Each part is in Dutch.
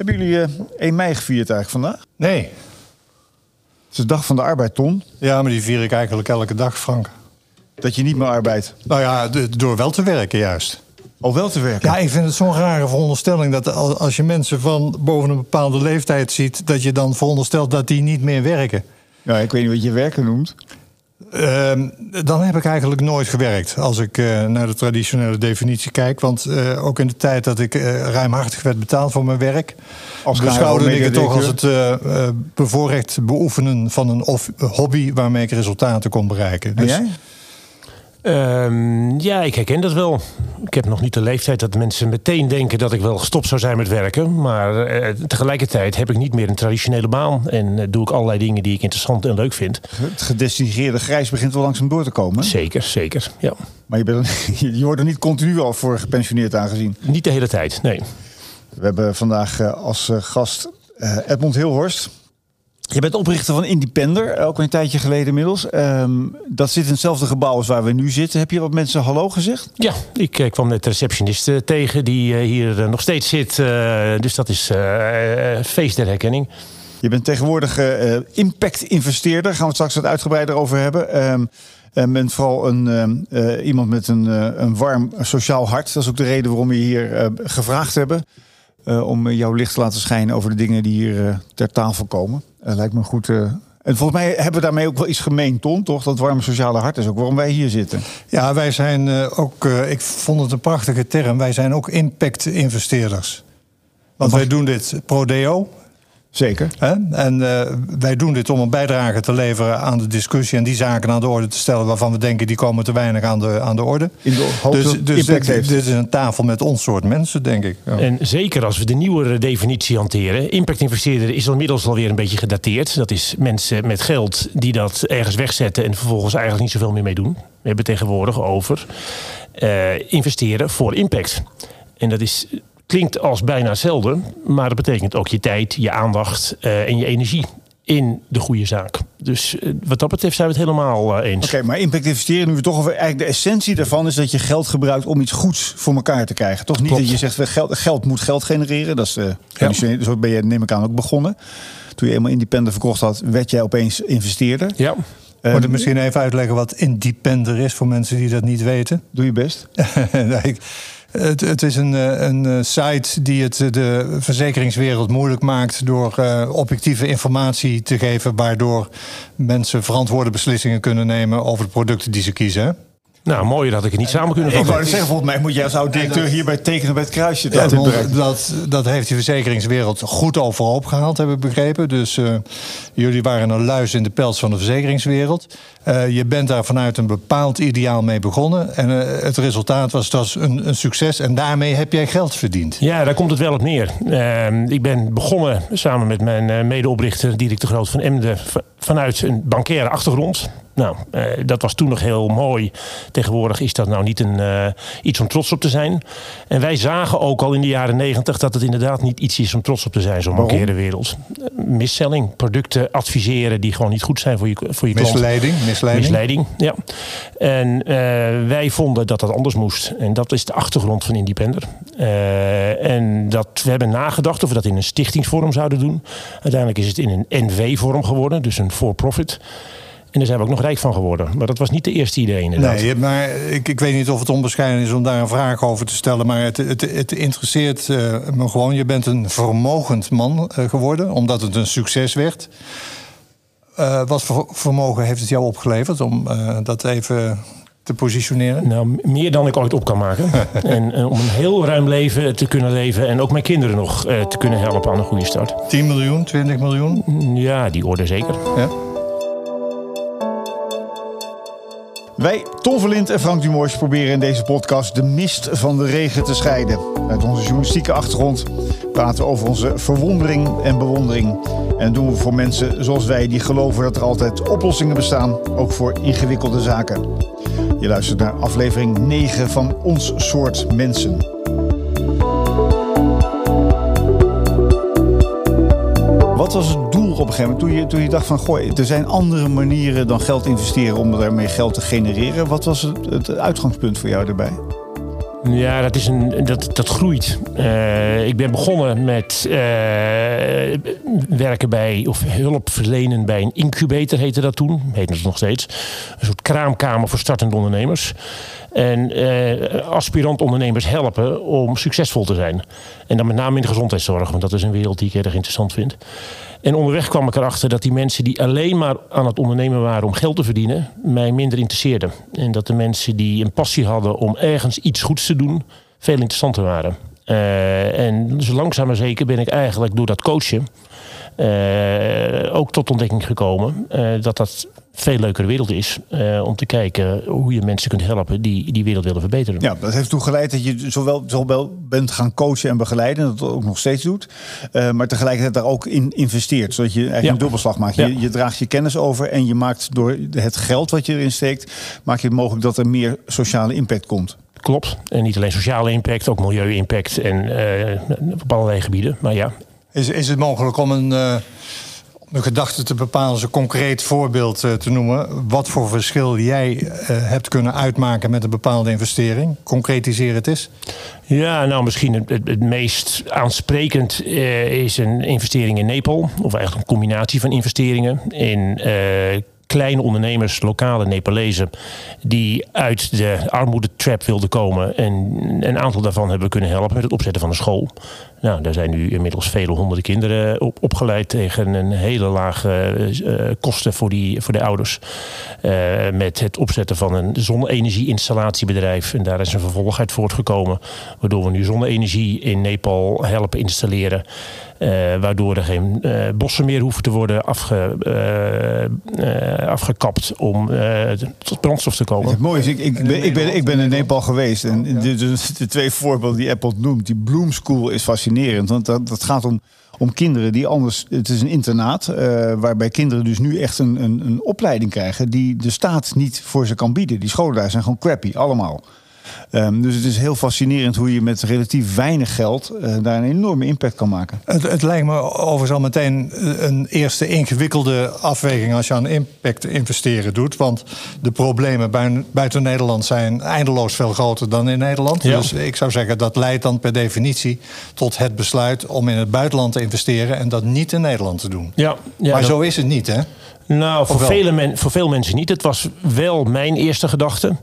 Hebben jullie eh 1 mei gevierd eigenlijk vandaag? Nee. Het is de dag van de arbeid, Ton. Ja, maar die vier ik eigenlijk elke dag, Frank. Dat je niet meer arbeidt. Nou ja, door wel te werken juist. Al wel te werken. Ja, ik vind het zo'n rare veronderstelling dat al- als je mensen van boven een bepaalde leeftijd ziet, dat je dan veronderstelt dat die niet meer werken. Ja, ik weet niet wat je werken noemt. Ehm, dan heb ik eigenlijk nooit gewerkt als ik eh, naar de traditionele definitie kijk. Want eh, ook in de tijd dat ik eh, ruimhartig werd betaald voor mijn werk, Als beschouwde ik het toch als het bevoorrecht beoefenen van een hobby waarmee ik resultaten kon bereiken. En Dus jij? Ehm, ja, ik herken dat wel. Ik heb nog niet de leeftijd dat mensen meteen denken dat ik wel gestopt zou zijn met werken. Maar eh, tegelijkertijd heb ik niet meer een traditionele baan. En eh, doe ik allerlei dingen die ik interessant en leuk vind. Het gedistingeerde grijs begint wel langzaam door te komen. Zeker, zeker. Ja. Maar je, bent je wordt er niet continu al voor gepensioneerd aangezien. Niet de hele tijd, nee. We hebben vandaag eh, als gast Edmond Hilhorst. Je bent oprichter van Independer, ook een tijdje geleden inmiddels. Ehm, dat zit in hetzelfde gebouw als waar we nu zitten. Heb je wat mensen hallo gezegd? Ja, ik eh, kwam net de receptionist eh, tegen die eh, hier eh, nog steeds zit. eh, dus dat is eh, eh, feest der herkenning. Je bent tegenwoordig eh, eh, impact-investeerder. Gaan we het straks wat uitgebreider over hebben. Ehm en bent vooral een, ehm, eh, iemand met een, eh, een warm sociaal hart. Dat is ook de reden waarom we je hier eh, gevraagd hebben. Eh, om jouw licht te laten schijnen over de dingen die hier eh, ter tafel komen. Eh, lijkt me goed. En volgens mij hebben we daarmee ook wel iets gemeen, Ton, toch? Dat warme sociale hart is ook waarom wij hier zitten. Ja, wij zijn ook, ik vond het een prachtige term, wij zijn ook impact-investeerders. Want wij doen dit pro deo. Zeker. Hè? En eh, wij doen dit om een bijdrage te leveren aan de discussie en die zaken aan de orde te stellen waarvan we denken die komen te weinig aan de, aan de orde. In de hoop dat dus dus impact dit, heeft. dit is een tafel met ons soort mensen, denk ik. Ja. En zeker als we de nieuwere definitie hanteren. Impact-investeerder is inmiddels alweer een beetje gedateerd. Dat is mensen met geld die dat ergens wegzetten en vervolgens eigenlijk niet zoveel meer mee doen. We hebben tegenwoordig over eh, investeren voor impact. En dat is, klinkt als bijna hetzelfde, maar dat betekent ook je tijd, je aandacht eh, en je energie in de goede zaak. Dus eh, wat dat betreft zijn we het helemaal eh, eens. Oké, maar impact investeren, nu we toch over eigenlijk de essentie daarvan is dat je geld gebruikt om iets goeds voor elkaar te krijgen. Toch niet Klopt. dat je zegt geld, geld moet geld genereren. Dat is eh, traditioneel- zo ben je neem ik aan ook begonnen. Toen je eenmaal independent verkocht had, werd jij opeens investeerder. Ja. Moet ik misschien even uitleggen wat independer is voor mensen die dat niet weten? Doe je best. Nee, ik- het, is een, eh, een eh, site die het eh, de verzekeringswereld moeilijk maakt door objectieve informatie te geven, waardoor mensen verantwoorde beslissingen kunnen nemen over de producten die ze kiezen. Nou, mooier dat ik het niet samen kunnen Ik wou vatten. zeggen, volgens mij moet jij als oud-directeur hierbij tekenen bij het kruisje. Ja, Dat, want dat, dat heeft de verzekeringswereld goed overhoop gehaald, heb ik begrepen. Dus eh, jullie waren een luis in de pels van de verzekeringswereld. Eh, je bent daar vanuit een bepaald ideaal mee begonnen. En eh, het resultaat was dus een, een succes. En daarmee heb jij geld verdiend. Ja, daar komt het wel op neer. Ehm, ik ben begonnen samen met mijn eh, medeoprichter Dirk de Groot van Emden vanuit een bankaire achtergrond. Nou, eh, dat was toen nog heel mooi. Tegenwoordig is dat nou niet een, eh, iets om trots op te zijn. En wij zagen ook al in de jaren negentig dat het inderdaad niet iets is om trots op te zijn, zo'n bankaire wereld. Misselling, producten adviseren die gewoon niet goed zijn voor je, voor je klant. Misleiding, misleiding. Misleiding, ja. En eh, wij vonden dat dat anders moest. En dat is de achtergrond van Independer. En dat, we hebben nagedacht of we dat in een stichtingsvorm zouden doen. Uiteindelijk is het in een NV-vorm geworden, dus een for-profit. En daar zijn we ook nog rijk van geworden. Maar dat was niet de eerste idee inderdaad. Nee, maar ik, ik weet niet of het onbescheiden is om daar een vraag over te stellen. Maar het, het, het interesseert eh, me gewoon. Je bent een vermogend man eh, geworden, omdat het een succes werd. Eh, wat voor vermogen heeft het jou opgeleverd om dat even te positioneren? Nou, meer dan ik ooit op kan maken. en om een heel ruim leven te kunnen leven. En ook mijn kinderen nog te kunnen helpen aan een goede start. 10 miljoen, 20 miljoen? Ja, die orde zeker. Ja. Wij, Ton Verlind en Frank Dumors, proberen in deze podcast de mist van de regen te scheiden. Uit onze journalistieke achtergrond praten we over onze verwondering en bewondering. En doen we voor mensen zoals wij die geloven dat er altijd oplossingen bestaan, ook voor ingewikkelde zaken. Je luistert naar aflevering 9 van Ons Soort Mensen. Wat was het op een gegeven moment toen je, toen je dacht van... Goh, er zijn andere manieren dan geld investeren om daarmee geld te genereren. Wat was het, het uitgangspunt voor jou daarbij? Ja, dat, is een, dat, dat groeit. Uh, ik ben begonnen met uh, werken bij, of hulp verlenen bij een incubator heette dat toen. Heet het nog steeds. Een soort kraamkamer voor startende ondernemers. En uh, aspirant ondernemers helpen om succesvol te zijn. En dan met name in de gezondheidszorg, want dat is een wereld die ik erg interessant vind. En onderweg kwam ik erachter dat die mensen die alleen maar aan het ondernemen waren om geld te verdienen, mij minder interesseerden. En dat de mensen die een passie hadden om ergens iets goeds te doen, veel interessanter waren. Uh, en dus langzaam maar zeker ben ik eigenlijk door dat coachen uh, ook tot ontdekking gekomen uh, dat dat veel leukere wereld is uh, om te kijken hoe je mensen kunt helpen die die wereld willen verbeteren. Ja, dat heeft ertoe geleid dat je zowel, zowel bent gaan coachen en begeleiden, dat ook nog steeds doet, maar tegelijkertijd daar ook in investeert, zodat je eigenlijk ja. een dubbelslag maakt. Je, ja. je, draagt je kennis over en je maakt door het geld wat je erin steekt, maak je het mogelijk dat er meer sociale impact komt. Klopt. En niet alleen sociale impact, ook milieu-impact en op allerlei gebieden. Maar ja, is, is het mogelijk om een, een gedachte te bepalen, als een concreet voorbeeld uh, te noemen? Wat voor verschil jij uh, hebt kunnen uitmaken met een bepaalde investering? Concretiseer het eens. Ja, nou misschien het, het, meest aansprekend is een investering in Nepal. Of eigenlijk een combinatie van investeringen in kleine ondernemers, lokale Nepalezen, die uit de armoedetrap wilden komen. En een aantal daarvan hebben we kunnen helpen met het opzetten van een school. Nou, daar zijn nu inmiddels vele honderden kinderen op, opgeleid tegen een hele lage uh, kosten voor, die, voor de ouders. Met het opzetten van een zonne-energie-installatiebedrijf. En daar is een vervolg voortgekomen. Waardoor we nu zonne-energie in Nepal helpen installeren. Uh, waardoor er geen uh, bossen meer hoeven te worden afge, uh, afgekapt om tot brandstof te komen. Het mooie is, ik, ik, ben, ik, ben, ik ben in Nepal geweest. En de, de, de twee voorbeelden die Apple noemt, die Bloom School is fascinerend. Want dat, dat gaat om, om kinderen die anders. Het is een internaat waarbij kinderen dus nu echt een, een, een opleiding krijgen die de staat niet voor ze kan bieden. Die scholen daar zijn gewoon crappy, allemaal. Um, dus het is heel fascinerend hoe je met relatief weinig geld uh, daar een enorme impact kan maken. Het, het, lijkt me overigens al meteen een eerste ingewikkelde afweging als je aan impact investeren doet. Want de problemen buiten Nederland zijn eindeloos veel groter dan in Nederland. Ja. Dus ik zou zeggen dat leidt dan per definitie tot het besluit om in het buitenland te investeren en dat niet in Nederland te doen. Ja, ja maar dat... zo is het niet, hè? Nou, voor, vele men, voor veel mensen niet. Het was wel mijn eerste gedachte.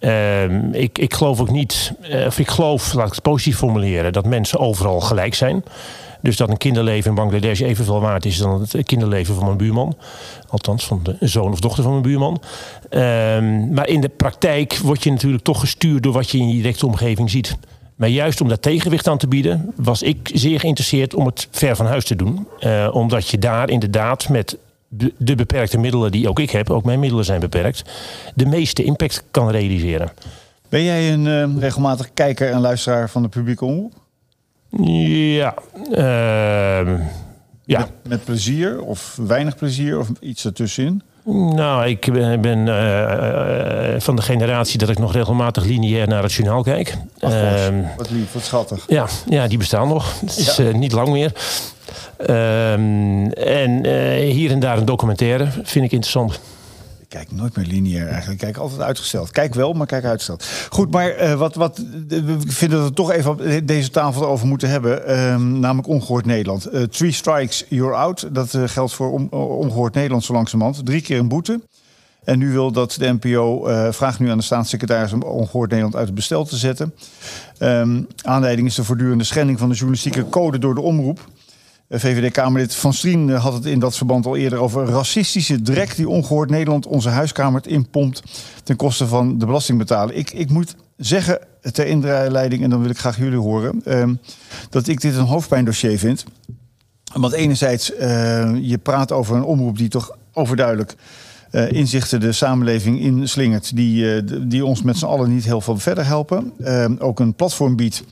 Uh, ik, ik geloof ook niet, uh, of ik geloof, laat ik het positief formuleren, dat mensen overal gelijk zijn. Dus dat een kinderleven in Bangladesh evenveel waard is dan het kinderleven van mijn buurman. Althans, van de zoon of dochter van mijn buurman. Uh, maar in de praktijk word je natuurlijk toch gestuurd door wat je in je directe omgeving ziet. Maar juist om daar tegenwicht aan te bieden, was ik zeer geïnteresseerd om het ver van huis te doen. Uh, omdat je daar inderdaad met de, beperkte middelen die ook ik heb, ook mijn middelen zijn beperkt, de meeste impact kan realiseren. Ben jij een uh, regelmatig kijker en luisteraar van de publieke omroep? Ja. Uh, ja. Met, met, plezier of weinig plezier of iets ertussenin? Nou, ik ben, ben uh, van de generatie dat ik nog regelmatig lineair naar het journaal kijk. Ach, wat lief, wat schattig. Ja, ja die bestaan nog. Het is ja. niet lang meer. Um, en uh, hier en daar een documentaire vind ik interessant. Kijk nooit meer lineair eigenlijk. Kijk altijd uitgesteld. Kijk wel, maar kijk uitgesteld. Goed, maar uh, wat, wat, we vinden dat we toch even op deze tafel over moeten hebben. Um, namelijk Ongehoord Nederland. Uh, three strikes, you're out. Dat geldt voor on, Ongehoord Nederland zo langzamerhand. Drie keer een boete. En nu wil dat de NPO vraagt nu aan de staatssecretaris om Ongehoord Nederland uit het bestel te zetten. Um, aanleiding is de voortdurende schending van de journalistieke code door de omroep. VVD-Kamerlid Van Strien had het in dat verband al eerder over racistische drek die ongehoord Nederland onze huiskamer inpompt ten koste van de belastingbetaler. Ik, ik moet zeggen, ter inleiding, en dan wil ik graag jullie horen, uh, dat ik dit een hoofdpijndossier vind. Want enerzijds, uh, je praat over een omroep die toch overduidelijk uh, inzichten de samenleving inslingert, die, die ons met z'n allen niet heel veel verder helpen. ook een platform biedt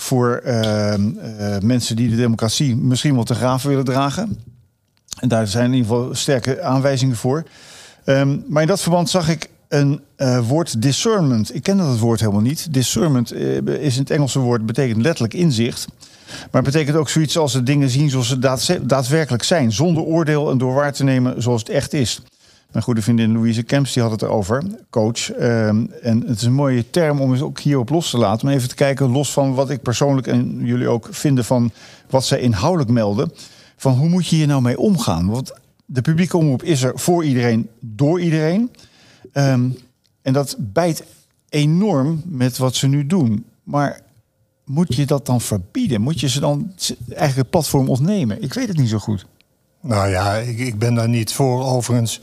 voor uh, uh, mensen die de democratie misschien wel te graven willen dragen. En daar zijn in ieder geval sterke aanwijzingen voor. Um, maar in dat verband zag ik een uh, woord discernment. Ik ken dat woord helemaal niet. Discernment is in het Engelse woord, betekent letterlijk inzicht. Maar betekent ook zoiets als de dingen zien zoals ze daad, daadwerkelijk zijn. Zonder oordeel en door waar te nemen zoals het echt is. Mijn goede vriendin Louise Kemps die had het erover, coach. Ehm, en het is een mooie term om eens ook hierop los te laten. Maar even te kijken, los van wat ik persoonlijk en jullie ook vinden van wat zij inhoudelijk melden. Van hoe moet je hier nou mee omgaan? Want de publieke omroep is er voor iedereen, door iedereen. Ehm, en dat bijt enorm met wat ze nu doen. Maar moet je dat dan verbieden? Moet je ze dan eigenlijk het platform ontnemen? Ik weet het niet zo goed. Nou ja, ik, ik, ben daar niet voor. Overigens,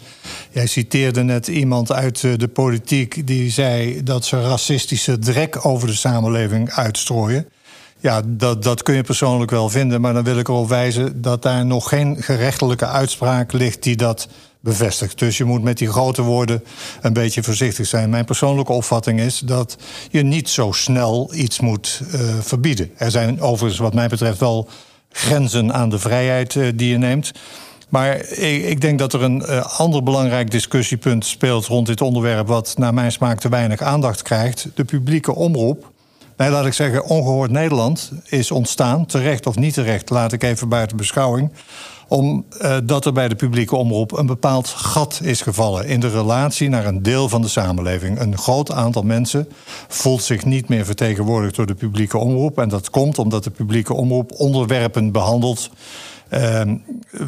jij citeerde net iemand uit eh, de politiek die zei dat ze racistische drek over de samenleving uitstrooien. Ja, dat, dat kun je persoonlijk wel vinden, maar dan wil ik erop wijzen dat daar nog geen gerechtelijke uitspraak ligt die dat bevestigt. Dus je moet met die grote woorden een beetje voorzichtig zijn. Mijn persoonlijke opvatting is dat je niet zo snel iets moet uh, verbieden. Er zijn overigens, wat mij betreft, wel grenzen aan de vrijheid uh, die je neemt. Maar ik, denk dat er een uh, ander belangrijk discussiepunt speelt rond dit onderwerp, wat naar mijn smaak te weinig aandacht krijgt: de publieke omroep. Nee, laat ik zeggen, ongehoord Nederland is ontstaan, terecht of niet terecht, laat ik even buiten beschouwing omdat er bij de publieke omroep een bepaald gat is gevallen in de relatie naar een deel van de samenleving. Een groot aantal mensen voelt zich niet meer vertegenwoordigd door de publieke omroep. En dat komt omdat de publieke omroep onderwerpen behandelt. Uh,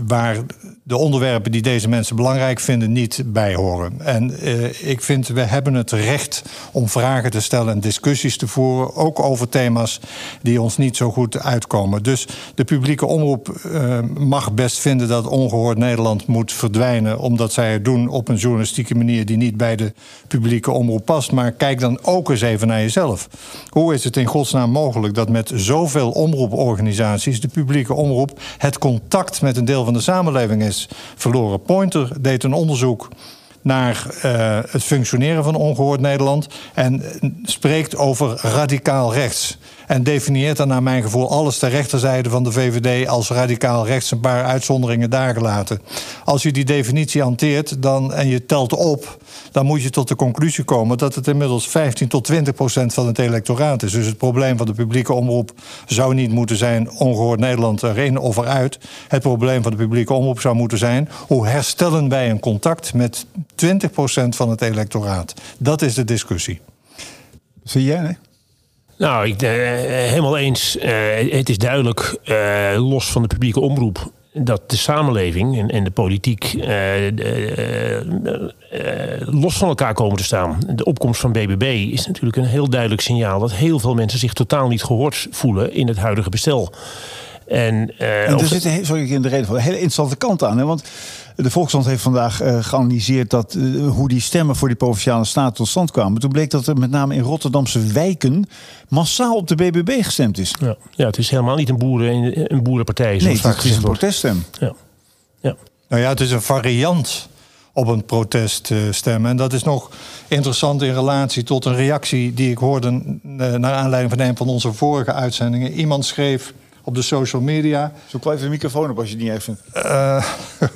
waar de onderwerpen die deze mensen belangrijk vinden niet bij horen. En uh, ik vind, we hebben het recht om vragen te stellen en discussies te voeren, ook over thema's die ons niet zo goed uitkomen. Dus de publieke omroep uh, mag best vinden dat ongehoord Nederland moet verdwijnen, omdat zij het doen op een journalistieke manier die niet bij de publieke omroep past. Maar kijk dan ook eens even naar jezelf. Hoe is het in godsnaam mogelijk dat met zoveel omroeporganisaties de publieke omroep het contact met een deel van de samenleving is verloren. Pointer deed een onderzoek naar uh, het functioneren van ongehoord Nederland en spreekt over radicaal rechts. En definieert dan naar mijn gevoel alles ter rechterzijde van de VVD als radicaal rechts, een paar uitzonderingen daar gelaten. Als je die definitie hanteert dan, en je telt op, dan moet je tot de conclusie komen dat het inmiddels 15 tot 20 procent van het electoraat is. Dus het probleem van de publieke omroep zou niet moeten zijn ongehoord Nederland erin of eruit. Het probleem van de publieke omroep zou moeten zijn hoe herstellen wij een contact met 20 procent van het electoraat. Dat is de discussie. Zie jij, nee? Nou, ik, uh, helemaal eens. Uh, het is duidelijk, uh, los van de publieke omroep, dat de samenleving en, en de politiek los van elkaar komen te staan. De opkomst van BBB is natuurlijk een heel duidelijk signaal dat heel veel mensen zich totaal niet gehoord voelen in het huidige bestel. En, en er zit, sorry, in de reden van een hele interessante kant aan. Hè? Want de Volkskrant heeft vandaag uh, geanalyseerd dat, uh, hoe die stemmen voor die provinciale staat tot stand kwamen. Toen bleek dat er met name in Rotterdamse wijken massaal op de BBB gestemd is. Ja, ja het is helemaal niet een, boeren, een boerenpartij. Nee, het is een proteststem. Ja. Ja. Nou ja, het is een variant op een proteststem. En dat is nog interessant in relatie tot een reactie die ik hoorde naar aanleiding van een van onze vorige uitzendingen. Iemand schreef op de social media. Zoek wel even de microfoon op als je het niet even. Uh,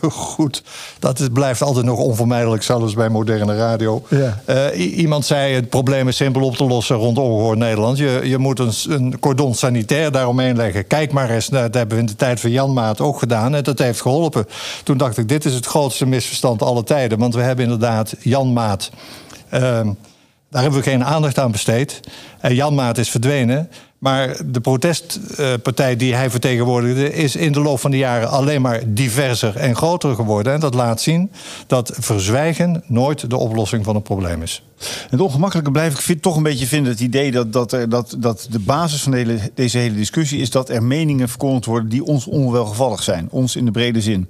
goed, dat is, blijft altijd nog onvermijdelijk, zelfs bij moderne radio. Ja. Uh, iemand zei: het probleem is simpel op te lossen rond ongehoord Nederland. Je, je moet een, een cordon sanitair daaromheen leggen. Kijk maar eens, nou, dat hebben we in de tijd van Jan Maat ook gedaan. En dat heeft geholpen. Toen dacht ik: dit is het grootste misverstand aller tijden. Want we hebben inderdaad Jan Maat. Uh, daar hebben we geen aandacht aan besteed. En Jan Maat is verdwenen. Maar de protestpartij die hij vertegenwoordigde is in de loop van de jaren alleen maar diverser en groter geworden. En dat laat zien dat verzwijgen nooit de oplossing van een probleem is. Het ongemakkelijke blijf ik toch een beetje vinden het idee dat, dat, er, dat, dat de basis van deze hele discussie is dat er meningen verkondigd worden die ons onwelgevallig zijn. Ons in de brede zin.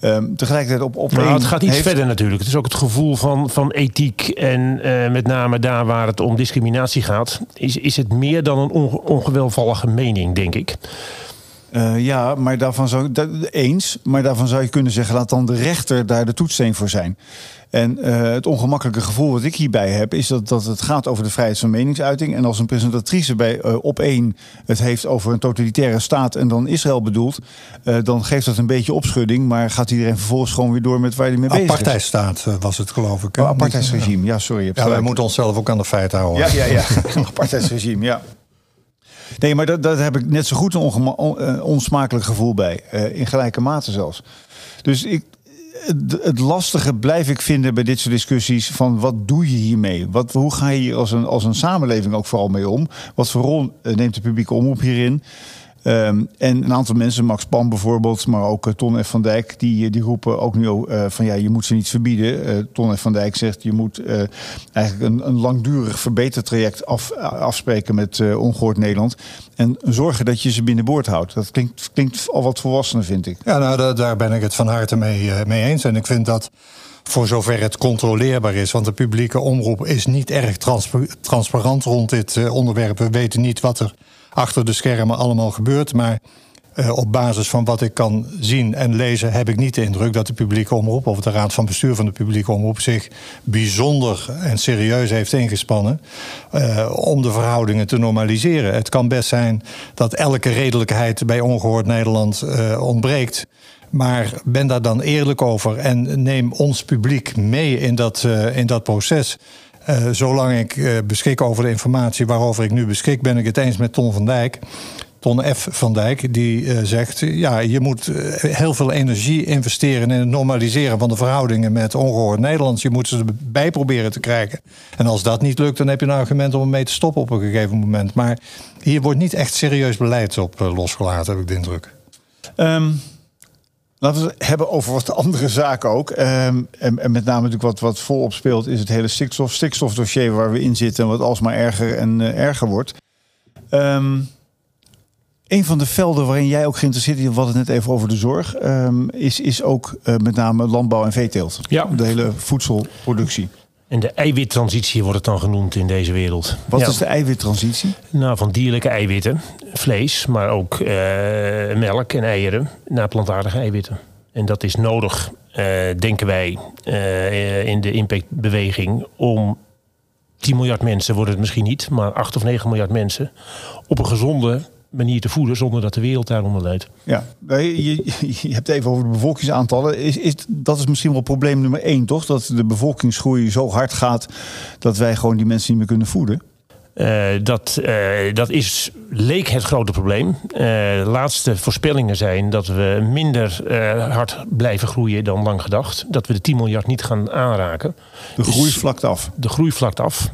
Um, tegelijkertijd op, op nou, Het gaat iets verder natuurlijk. Het is ook het gevoel van, van ethiek. En uh, met name daar waar het om discriminatie gaat, is, is het meer dan een onge ongewelvallige mening, denk ik. Uh, ja, maar daarvan zou dat, eens. Maar daarvan zou je kunnen zeggen: laat dan de rechter daar de toetssteen voor zijn. En uh, het ongemakkelijke gevoel wat ik hierbij heb, is dat, dat het gaat over de vrijheid van meningsuiting. En als een presentatrice bij uh, op één het heeft over een totalitaire staat en dan Israël bedoelt, uh, dan geeft dat een beetje opschudding. Maar gaat iedereen vervolgens gewoon weer door met waar hij mee bezig is? Apartheidstaat was het, geloof ik. Oh, apartheidsregime, ja, sorry. Ja, wij moeten onszelf ook aan de feiten houden. Ja, ja, ja. apartheidsregime, ja. Nee, maar dat, dat heb ik net zo goed een on, onsmakelijk gevoel bij. In gelijke mate zelfs. Dus ik, het, lastige blijf ik vinden bij dit soort discussies van wat doe je hiermee? Wat, hoe ga je hier als een, als een samenleving ook vooral mee om? Wat voor rol eh, neemt de publieke omroep hierin? Ehm, en een aantal mensen, Max Pan bijvoorbeeld, maar ook uh, Ton F. van Dijk, die, eh, die roepen ook nu uh, van ja, je moet ze niet verbieden. Ton F. van Dijk zegt je moet eigenlijk een, een langdurig verbetertraject af, afspreken met Ongehoord Nederland. En zorgen dat je ze binnenboord houdt. Dat klinkt, klinkt al wat volwassener, vind ik. Ja, nou, daar ben ik het van harte mee, mee eens. En ik vind dat voor zover het controleerbaar is. Want de publieke omroep is niet erg transparant rond dit onderwerp. We weten niet wat er achter de schermen allemaal gebeurt. Maar uh, op basis van wat ik kan zien en lezen, heb ik niet de indruk dat de publieke omroep of de raad van bestuur van de publieke omroep zich bijzonder en serieus heeft ingespannen uh, om de verhoudingen te normaliseren. Het kan best zijn dat elke redelijkheid bij ongehoord Nederland uh, ontbreekt. Maar ben daar dan eerlijk over en neem ons publiek mee in dat, in dat proces. Uh, zolang ik uh, beschik over de informatie waarover ik nu beschik, ben ik het eens met Ton van Dijk. Ton F. van Dijk, die uh, zegt: ja, je moet heel veel energie investeren in het normaliseren van de verhoudingen met ongehoord Nederlands. Je moet ze erbij proberen te krijgen. En als dat niet lukt, dan heb je een argument om ermee te stoppen op een gegeven moment. Maar hier wordt niet echt serieus beleid op losgelaten, heb ik de indruk. Um Laten we het hebben over wat andere zaken ook. Um, en, en, met name natuurlijk wat, wat volop speelt is het hele stikstof, stikstofdossier waar we in zitten en wat alsmaar erger en uh, erger wordt. Um, een van de velden waarin jij ook geïnteresseerd bent, we hadden het net even over de zorg, um, is, is ook uh, met name landbouw en veeteelt. Ja. De hele voedselproductie. En de eiwittransitie wordt het dan genoemd in deze wereld. Wat is de eiwittransitie? Nou, van dierlijke eiwitten, vlees, maar ook uh, melk en eieren naar plantaardige eiwitten. En dat is nodig, uh, denken wij, uh, in de impactbeweging om 10 miljard mensen, worden het misschien niet, maar 8 of 9 miljard mensen op een gezonde manier te voeden zonder dat de wereld daaronder leidt. Ja, je, je, hebt even over de bevolkingsaantallen. Is, is, dat is misschien wel probleem nummer één, toch? Dat de bevolkingsgroei zo hard gaat dat wij gewoon die mensen niet meer kunnen voeden. Uh, dat, uh, dat is, leek het grote probleem. Uh, de laatste voorspellingen zijn dat we minder hard blijven groeien dan lang gedacht. Dat we de 10 miljard niet gaan aanraken. De groei dus vlakt af. De groei vlakt af.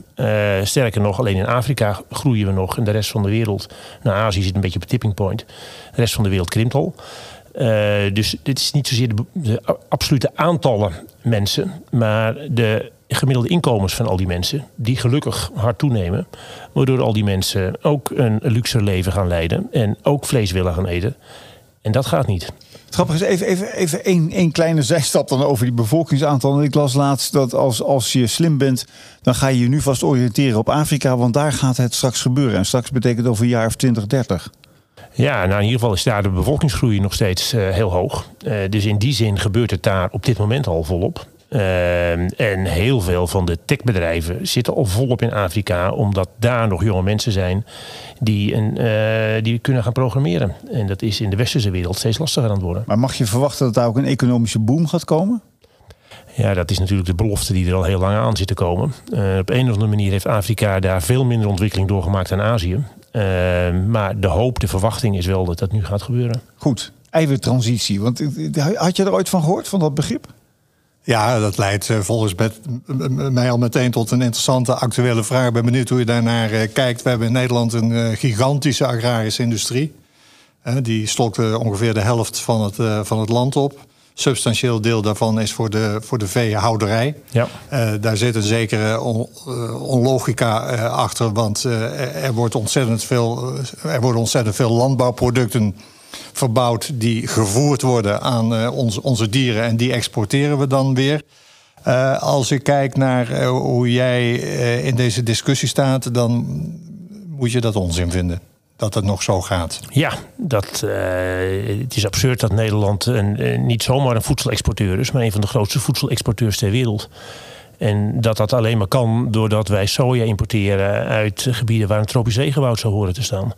sterker nog, alleen in Afrika groeien we nog. En de rest van de wereld, nou Azië zit een beetje op tipping point. De rest van de wereld krimpt al. dus dit is niet zozeer de, de absolute aantallen mensen, maar de gemiddelde inkomens van al die mensen, die gelukkig hard toenemen, waardoor al die mensen ook een luxe leven gaan leiden en ook vlees willen gaan eten. En dat gaat niet. Grappig is even, even, even één, één kleine zijstap dan over die bevolkingsaantallen. Ik las laatst dat als, als je slim bent, dan ga je je nu vast oriënteren op Afrika, want daar gaat het straks gebeuren. En straks betekent over een jaar of 20, 30. Ja, nou in ieder geval is daar de bevolkingsgroei nog steeds uh, heel hoog. Uh, dus in die zin gebeurt het daar op dit moment al volop. Uh, en heel veel van de techbedrijven zitten al volop in Afrika, omdat daar nog jonge mensen zijn die, een, uh, die kunnen gaan programmeren. En dat is in de westerse wereld steeds lastiger aan het worden. Maar mag je verwachten dat daar ook een economische boom gaat komen? Ja, dat is natuurlijk de belofte die er al heel lang aan zit te komen. Uh, op een of andere manier heeft Afrika daar veel minder ontwikkeling doorgemaakt dan Azië. Uh, maar de hoop, de verwachting is wel dat dat nu gaat gebeuren. Goed, eiwittransitie. Want had je er ooit van gehoord, van dat begrip? Ja, dat leidt eh, volgens mij al meteen tot een interessante actuele vraag. Ik ben benieuwd hoe je daarnaar eh, kijkt. We hebben in Nederland een eh, gigantische agrarische industrie. Die stokt ongeveer de helft van het, van het land op. Substantieel deel daarvan is voor de, voor de veehouderij. Ja. daar zit een zekere on, onlogica achter, want er, wordt ontzettend veel, er worden ontzettend veel landbouwproducten verbouwd die gevoerd worden aan uh, onze, onze dieren en die exporteren we dan weer. Uh, als ik kijk naar uh, hoe jij in deze discussie staat, dan moet je dat onzin vinden. Dat het nog zo gaat. Ja, dat, het is absurd dat Nederland een, niet zomaar een voedselexporteur is, maar een van de grootste voedselexporteurs ter wereld. En dat dat alleen maar kan doordat wij soja importeren uit gebieden waar een tropisch regenwoud zou horen te staan.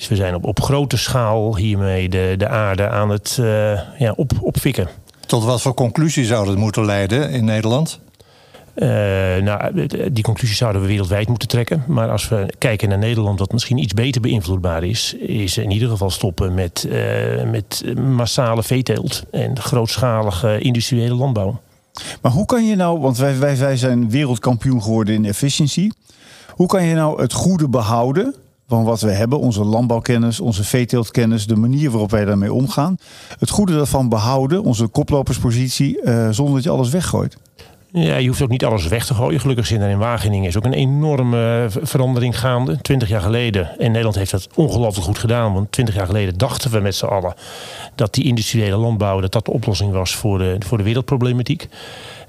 Dus we zijn op, op grote schaal hiermee de, de aarde aan het uh, ja, op, opfikken. Tot wat voor conclusie zou dat moeten leiden in Nederland? Uh, nou, die conclusie zouden we wereldwijd moeten trekken. Maar als we kijken naar Nederland, wat misschien iets beter beïnvloedbaar is, is in ieder geval stoppen met, met massale veeteelt en grootschalige industriële landbouw. Maar hoe kan je nou, want wij, wij, wij zijn wereldkampioen geworden in efficiëntie. Hoe kan je nou het goede behouden van wat we hebben, onze landbouwkennis, onze veeteeltkennis, de manier waarop wij daarmee omgaan. Het goede daarvan behouden, onze koploperspositie, uh, zonder dat je alles weggooit. Ja, je hoeft ook niet alles weg te gooien. Gelukkig zit er in Wageningen is ook een enorme verandering gaande. Twintig jaar geleden, en Nederland heeft dat ongelooflijk goed gedaan. Want twintig jaar geleden dachten we met z'n allen dat die industriële landbouw dat dat de oplossing was voor de, voor de wereldproblematiek.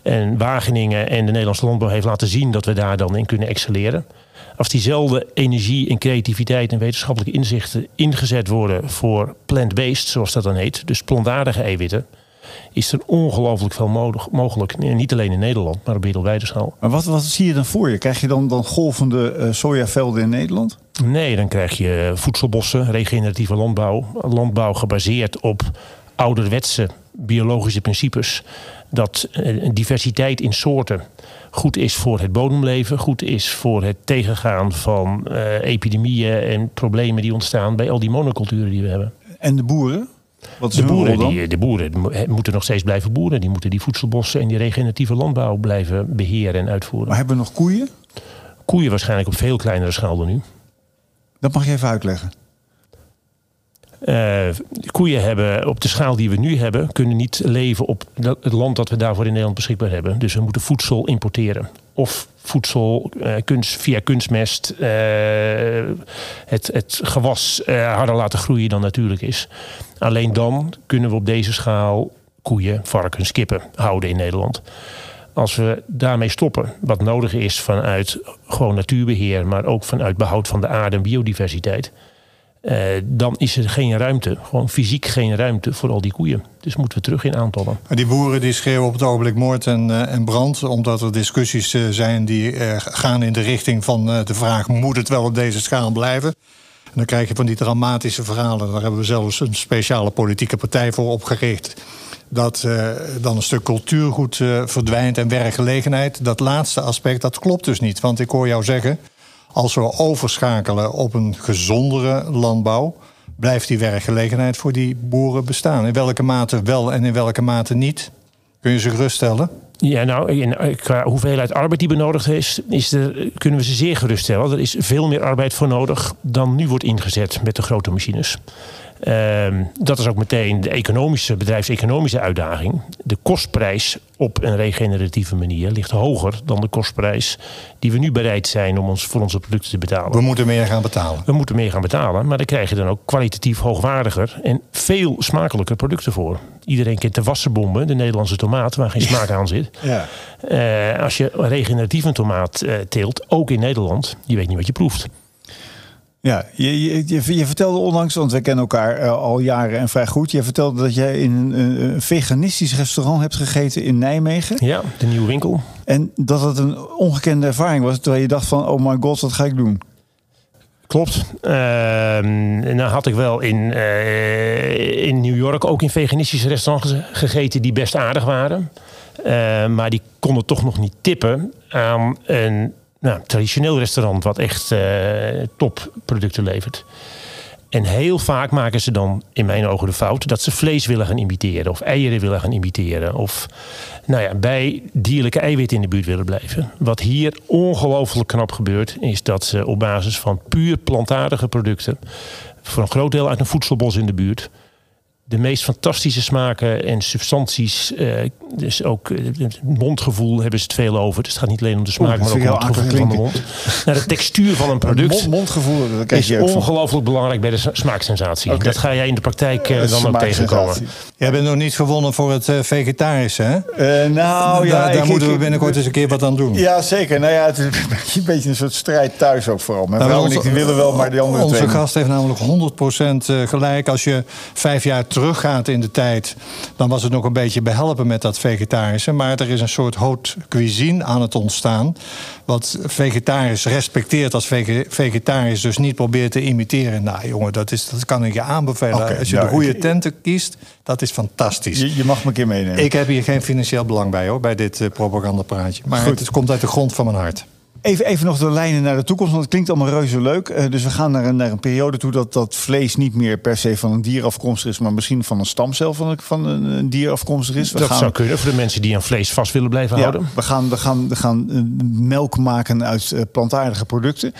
En Wageningen en de Nederlandse landbouw heeft laten zien dat we daar dan in kunnen excelleren. Als diezelfde energie en creativiteit en wetenschappelijke inzichten ingezet worden voor plant-based, zoals dat dan heet, dus plantaardige eiwitten, is er ongelooflijk veel mogelijk. Niet alleen in Nederland, maar op wereldwijde schaal. Maar wat, wat zie je dan voor je? Krijg je dan, dan golvende uh, sojavelden in Nederland? Nee, dan krijg je voedselbossen, regeneratieve landbouw. Landbouw gebaseerd op ouderwetse biologische principes. Dat uh, diversiteit in soorten goed is voor het bodemleven, goed is voor het tegengaan van uh, epidemieën en problemen die ontstaan bij al die monoculturen die we hebben. En de boeren? Wat de, boeren die, de boeren moeten nog steeds blijven boeren. Die moeten die voedselbossen en die regeneratieve landbouw blijven beheren en uitvoeren. Maar hebben we nog koeien? Koeien waarschijnlijk op veel kleinere schaal dan nu. Dat mag je even uitleggen. Uh, koeien hebben op de schaal die we nu hebben, kunnen niet leven op het land dat we daarvoor in Nederland beschikbaar hebben. Dus we moeten voedsel importeren. Of voedsel uh, kunst, via kunstmest uh, het, het gewas harder laten groeien dan natuurlijk is. Alleen dan kunnen we op deze schaal koeien, varkens, kippen houden in Nederland. Als we daarmee stoppen, wat nodig is vanuit gewoon natuurbeheer, maar ook vanuit behoud van de aarde en biodiversiteit uh, dan is er geen ruimte, gewoon fysiek geen ruimte voor al die koeien. Dus moeten we terug in aantallen. Die boeren die schreeuwen op het ogenblik moord en, uh, en brand, omdat er discussies uh, zijn die gaan in de richting van de vraag: moet het wel op deze schaal blijven? En dan krijg je van die dramatische verhalen. Daar hebben we zelfs een speciale politieke partij voor opgericht. Dat dan een stuk cultuurgoed verdwijnt en werkgelegenheid. Dat laatste aspect, dat klopt dus niet. Want ik hoor jou zeggen, als we overschakelen op een gezondere landbouw, blijft die werkgelegenheid voor die boeren bestaan. In welke mate wel en in welke mate niet? Kun je ze geruststellen? Ja, nou, in, qua hoeveelheid arbeid die benodigd is, is er, kunnen we ze zeer geruststellen. Er is veel meer arbeid voor nodig dan nu wordt ingezet met de grote machines. Ehm, dat is ook meteen de economische, bedrijfseconomische uitdaging. De kostprijs op een regeneratieve manier ligt hoger dan de kostprijs die we nu bereid zijn om ons voor onze producten te betalen. We moeten meer gaan betalen. We moeten meer gaan betalen, maar dan krijg je dan ook kwalitatief hoogwaardiger en veel smakelijker producten voor. Iedereen kent de wassenbomben, de Nederlandse tomaat, waar geen smaak aan zit. Ja. Uh, als je regeneratief een tomaat uh, teelt, ook in Nederland, je weet niet wat je proeft. Ja, je, je, je, vertelde onlangs, want we kennen elkaar uh, al jaren en vrij goed. Je vertelde dat jij in een, een, veganistisch restaurant hebt gegeten in Nijmegen. Ja, de nieuwe winkel. En dat het een ongekende ervaring was, terwijl je dacht van, oh my god, wat ga ik doen? Klopt. Uh, nou had ik wel in, uh, in New York ook in veganistische restaurants gegeten die best aardig waren. Uh, maar die konden toch nog niet tippen aan een nou, traditioneel restaurant wat echt uh, topproducten levert. En heel vaak maken ze dan in mijn ogen de fout dat ze vlees willen gaan imiteren of eieren willen gaan imiteren. Of nou ja, bij dierlijke eiwitten in de buurt willen blijven. Wat hier ongelooflijk knap gebeurt, is dat ze op basis van puur plantaardige producten, voor een groot deel uit een voedselbos in de buurt, de meest fantastische smaken en substanties. Uh, dus ook uh, het mondgevoel hebben ze het veel over. Dus het gaat niet alleen om de smaak, maar ook om het gevoel van de mond. Nou, de textuur van een product mond, mondgevoel, dat is ongelooflijk belangrijk bij de smaaksensatie. Okay. Dat ga jij in de praktijk uh, dan ook tegenkomen. Jij bent nog niet gewonnen voor het vegetarische, hè? nou ja, daar, daar moeten we binnenkort eens een keer wat aan doen. Ja, zeker. Nou ja, het is een beetje een soort strijd thuis ook vooral. Mijn nou, vrouw en ik willen wel, maar die andere Onze gast heeft namelijk 100% gelijk. Als je vijf jaar terug teruggaat in de tijd, dan was het nog een beetje behelpen met dat vegetarische. Maar er is een soort haute cuisine aan het ontstaan. Wat vegetarisch respecteert als vegetarisch, dus niet probeert te imiteren. Nou jongen, dat, is, dat kan ik je aanbevelen. als je de goede tenten kiest, dat is fantastisch. Je, je, mag me een keer meenemen. Ik heb hier geen financieel belang bij hoor, bij dit uh, propagandapraatje. Maar Goed. het komt uit de grond van mijn hart. Even, even nog de lijnen naar de toekomst, want het klinkt allemaal reuze leuk. Uh, dus we gaan naar een, naar een periode toe dat dat vlees niet meer per se van een dier afkomstig is, maar misschien van een stamcel van een, van een, dier afkomstig is. We dat gaan, zou kunnen voor de mensen die aan vlees vast willen blijven ja, houden. We gaan, we gaan, we gaan uh, melk maken uit uh, plantaardige producten.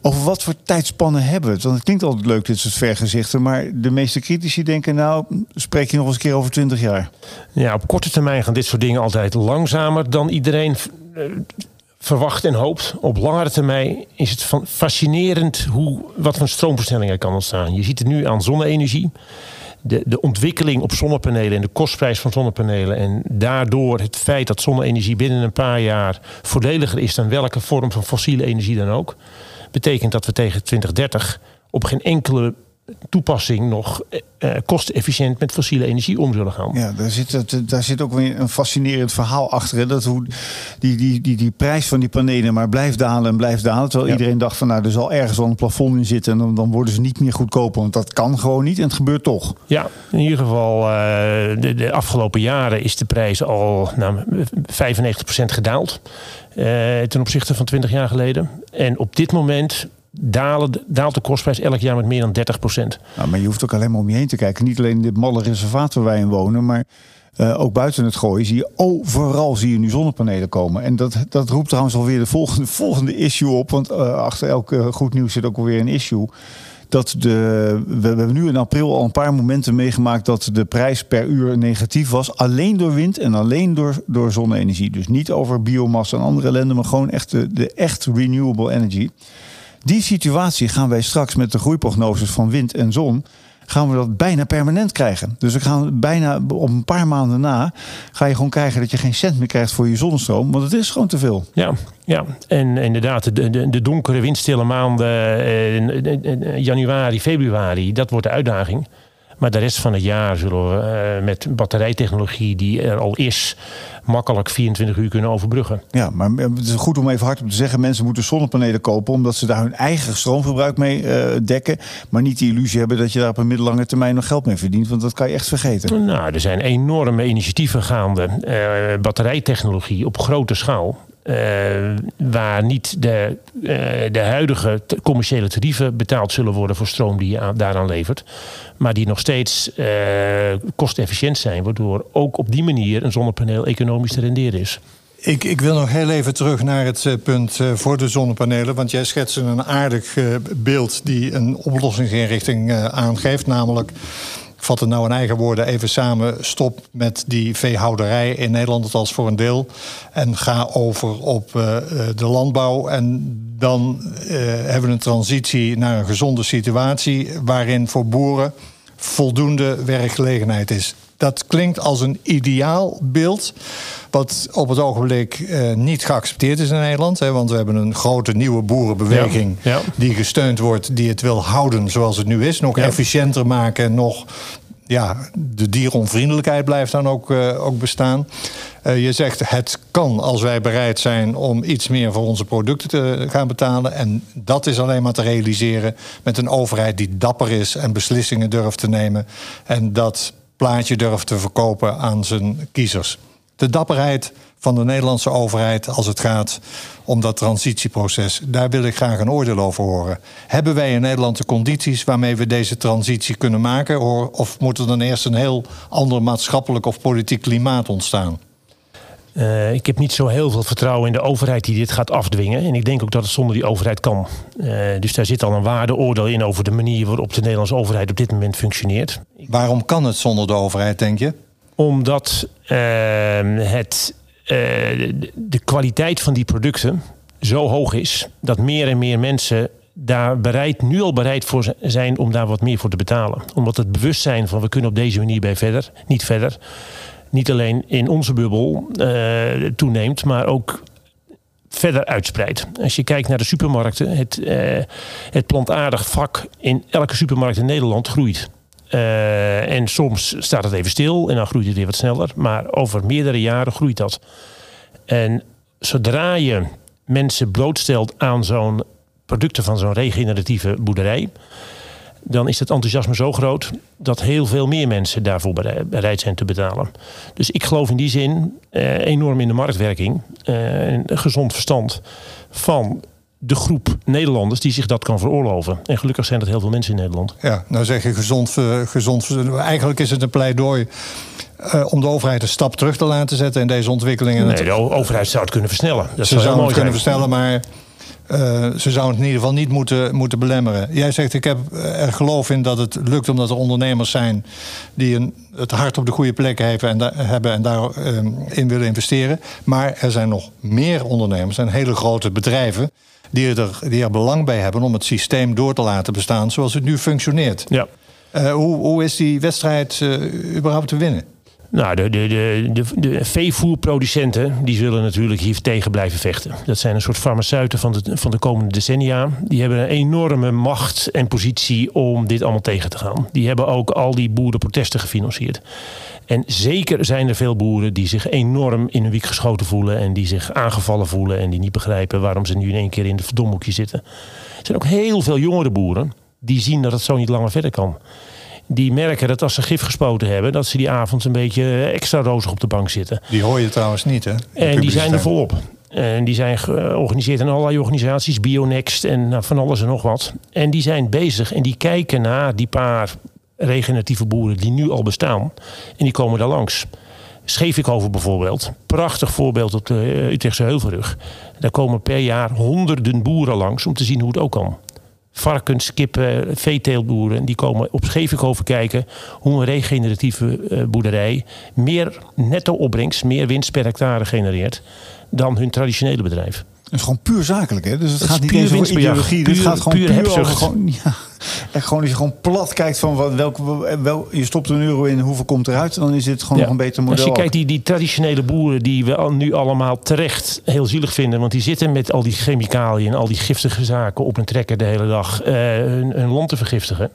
Over wat voor tijdspannen hebben we het? Want het klinkt altijd leuk, dit soort vergezichten. Maar de meeste critici denken, nou, spreek je nog eens een keer over 20 jaar. Ja, op korte termijn gaan dit soort dingen altijd langzamer dan iedereen verwacht en hoopt. Op langere termijn is het fascinerend hoe, wat voor stroomversnelling er kan ontstaan. Je ziet het nu aan zonne-energie. De, de ontwikkeling op zonnepanelen en de kostprijs van zonnepanelen. En daardoor het feit dat zonne-energie binnen een paar jaar voordeliger is dan welke vorm van fossiele energie dan ook. Betekent dat we tegen 2030 op geen enkele toepassing nog uh, kostenefficiënt met fossiele energie om zullen gaan. Ja, daar zit, daar zit ook weer een fascinerend verhaal achter. Dat hoe die, die, die, die prijs van die panelen maar blijft dalen en blijft dalen. Terwijl iedereen dacht van nou, er zal ergens wel een plafond in zitten. En dan, dan worden ze niet meer goedkoper. Want dat kan gewoon niet en het gebeurt toch. Ja, in ieder geval uh, de, de, afgelopen jaren is de prijs al nou, 95% gedaald. Uh, ten opzichte van 20 jaar geleden. En op dit moment daalt de kostprijs elk jaar met meer dan 30 procent. Nou, maar je hoeft ook alleen maar om je heen te kijken. Niet alleen in dit malle reservaat waar wij in wonen, maar uh, ook buiten het gooien zie je overal zie je nu zonnepanelen komen. En dat, dat roept trouwens alweer de volgende, volgende issue op. Want uh, achter elk uh, goed nieuws zit ook alweer een issue. Dat de, we, hebben nu in april al een paar momenten meegemaakt dat de prijs per uur negatief was. Alleen door wind en alleen door, door zonne-energie. Dus niet over biomassa en andere ellende, maar gewoon echt de echt renewable energy. Die situatie gaan wij straks met de groeiprognoses van wind en zon gaan we dat bijna permanent krijgen. Dus we gaan bijna op een paar maanden na ga je gewoon krijgen dat je geen cent meer krijgt voor je zonnestroom, want het is gewoon te veel. Ja, ja. en inderdaad, de, de, de donkere windstille maanden, eh, januari, februari, dat wordt de uitdaging. Maar de rest van het jaar zullen we uh, met batterijtechnologie die er al is, makkelijk 24 uur kunnen overbruggen. Ja, maar het is goed om even hard op te zeggen: mensen moeten zonnepanelen kopen omdat ze daar hun eigen stroomverbruik mee uh, dekken. Maar niet de illusie hebben dat je daar op een middellange termijn nog geld mee verdient. Want dat kan je echt vergeten. Nou, er zijn enorme initiatieven gaande. Uh, batterijtechnologie op grote schaal. Uh, waar niet de, uh, de huidige commerciële tarieven betaald zullen worden voor stroom die je aan, daaraan levert. Maar die nog steeds uh, kostefficiënt zijn. Waardoor ook op die manier een zonnepaneel economisch te renderen is. Ik, ik, wil nog heel even terug naar het punt voor de zonnepanelen. Want jij schetste een aardig beeld die een oplossingsinrichting aangeeft. Namelijk ik vat het nou in eigen woorden even samen. Stop met die veehouderij in Nederland, althans voor een deel. En ga over op uh, de landbouw. En dan uh, hebben we een transitie naar een gezonde situatie. waarin voor boeren voldoende werkgelegenheid is. Dat klinkt als een ideaal beeld. Wat op het ogenblik uh, niet geaccepteerd is in Nederland. Hè, want we hebben een grote nieuwe boerenbeweging. Ja, Die gesteund wordt, die het wil houden zoals het nu is. Nog efficiënter maken, nog ja, de dieronvriendelijkheid blijft dan ook, uh, ook bestaan. Uh, je zegt het kan als wij bereid zijn om iets meer voor onze producten te gaan betalen. En dat is alleen maar te realiseren met een overheid die dapper is en beslissingen durft te nemen. En dat plaatje durft te verkopen aan zijn kiezers. De dapperheid van de Nederlandse overheid als het gaat om dat transitieproces. Daar wil ik graag een oordeel over horen. Hebben wij in Nederland de condities waarmee we deze transitie kunnen maken? Of moet er dan eerst een heel ander maatschappelijk of politiek klimaat ontstaan? Uh, ik heb niet zo heel veel vertrouwen in de overheid die dit gaat afdwingen. En ik denk ook dat het zonder die overheid kan. Uh, dus daar zit al een waardeoordeel in over de manier waarop de Nederlandse overheid op dit moment functioneert. Waarom kan het zonder de overheid, denk je? Omdat uh, het uh, de kwaliteit van die producten zo hoog is dat meer en meer mensen daar bereid, nu al bereid voor zijn om daar wat meer voor te betalen. Omdat het bewustzijn van we kunnen op deze manier bij verder, niet verder, niet alleen in onze bubbel uh, toeneemt, maar ook verder uitspreidt. Als je kijkt naar de supermarkten, het, uh, het plantaardig vak in elke supermarkt in Nederland groeit. Uh, en soms staat het even stil en dan groeit het weer wat sneller. Maar over meerdere jaren groeit dat. En zodra je mensen blootstelt aan zo'n producten van zo'n regeneratieve boerderij, dan is het enthousiasme zo groot dat heel veel meer mensen daarvoor bereid zijn te betalen. Dus ik geloof in die zin eh, enorm in de marktwerking eh, en gezond verstand van de groep Nederlanders die zich dat kan veroorloven. En gelukkig zijn dat heel veel mensen in Nederland. Ja, nou zeg je gezond, gezond. Eigenlijk is het een pleidooi uh, om de overheid een stap terug te laten zetten in deze ontwikkelingen. Nee, de overheid zou het kunnen versnellen. Dat Ze zou het kunnen versnellen, maar ze zouden het in ieder geval niet moeten, moeten belemmeren. Jij zegt, ik heb er geloof in dat het lukt omdat er ondernemers zijn die een, het hart op de goede plek hebben en, da hebben en daarin in willen investeren. Maar er zijn nog meer ondernemers en hele grote bedrijven die er, die er belang bij hebben om het systeem door te laten bestaan zoals het nu functioneert. Ja. Uh, hoe, hoe is die wedstrijd uh, überhaupt te winnen? Nou, de, de, de, de, veevoerproducenten die zullen natuurlijk hier tegen blijven vechten. Dat zijn een soort farmaceuten van de, van de komende decennia. Die hebben een enorme macht en positie om dit allemaal tegen te gaan. Die hebben ook al die boerenprotesten gefinancierd. En zeker zijn er veel boeren die zich enorm in een wiek geschoten voelen. En die zich aangevallen voelen. En die niet begrijpen waarom ze nu in één keer in de verdomhoekje zitten. Er zijn ook heel veel jongere boeren die zien dat het zo niet langer verder kan. Die merken dat als ze gif gespoten hebben, dat ze die avond een beetje extra rozig op de bank zitten. Die hoor je trouwens niet, hè? en die zijn er volop. En die zijn georganiseerd in allerlei organisaties, Bionext en nou, van alles en nog wat. En die zijn bezig en die kijken naar die paar regeneratieve boeren die nu al bestaan. En die komen daar langs. over bijvoorbeeld, prachtig voorbeeld op de eh, Utrechtse Heuvelrug. Daar komen per jaar honderden boeren langs om te zien hoe het ook kan. Varkens, kippen, veeteeltboeren, die komen op Schevikhoven kijken hoe een regeneratieve eh, boerderij meer netto opbrengst, meer winst per hectare genereert dan hun traditionele bedrijf. Het is gewoon puur zakelijk, hè? Dus het, gaat niet eens over ideologie. Puur, het gaat gewoon puur, puur over gewoon, ja, echt gewoon als je gewoon plat kijkt van wat, welk, wel, je stopt een euro in, hoeveel komt eruit, dan is dit gewoon nog een beter model. Als je kijkt die, die traditionele boeren die we nu allemaal terecht heel zielig vinden, want die zitten met al die chemicaliën en al die giftige zaken op een trekker de hele dag uh, hun, hun land te vergiftigen.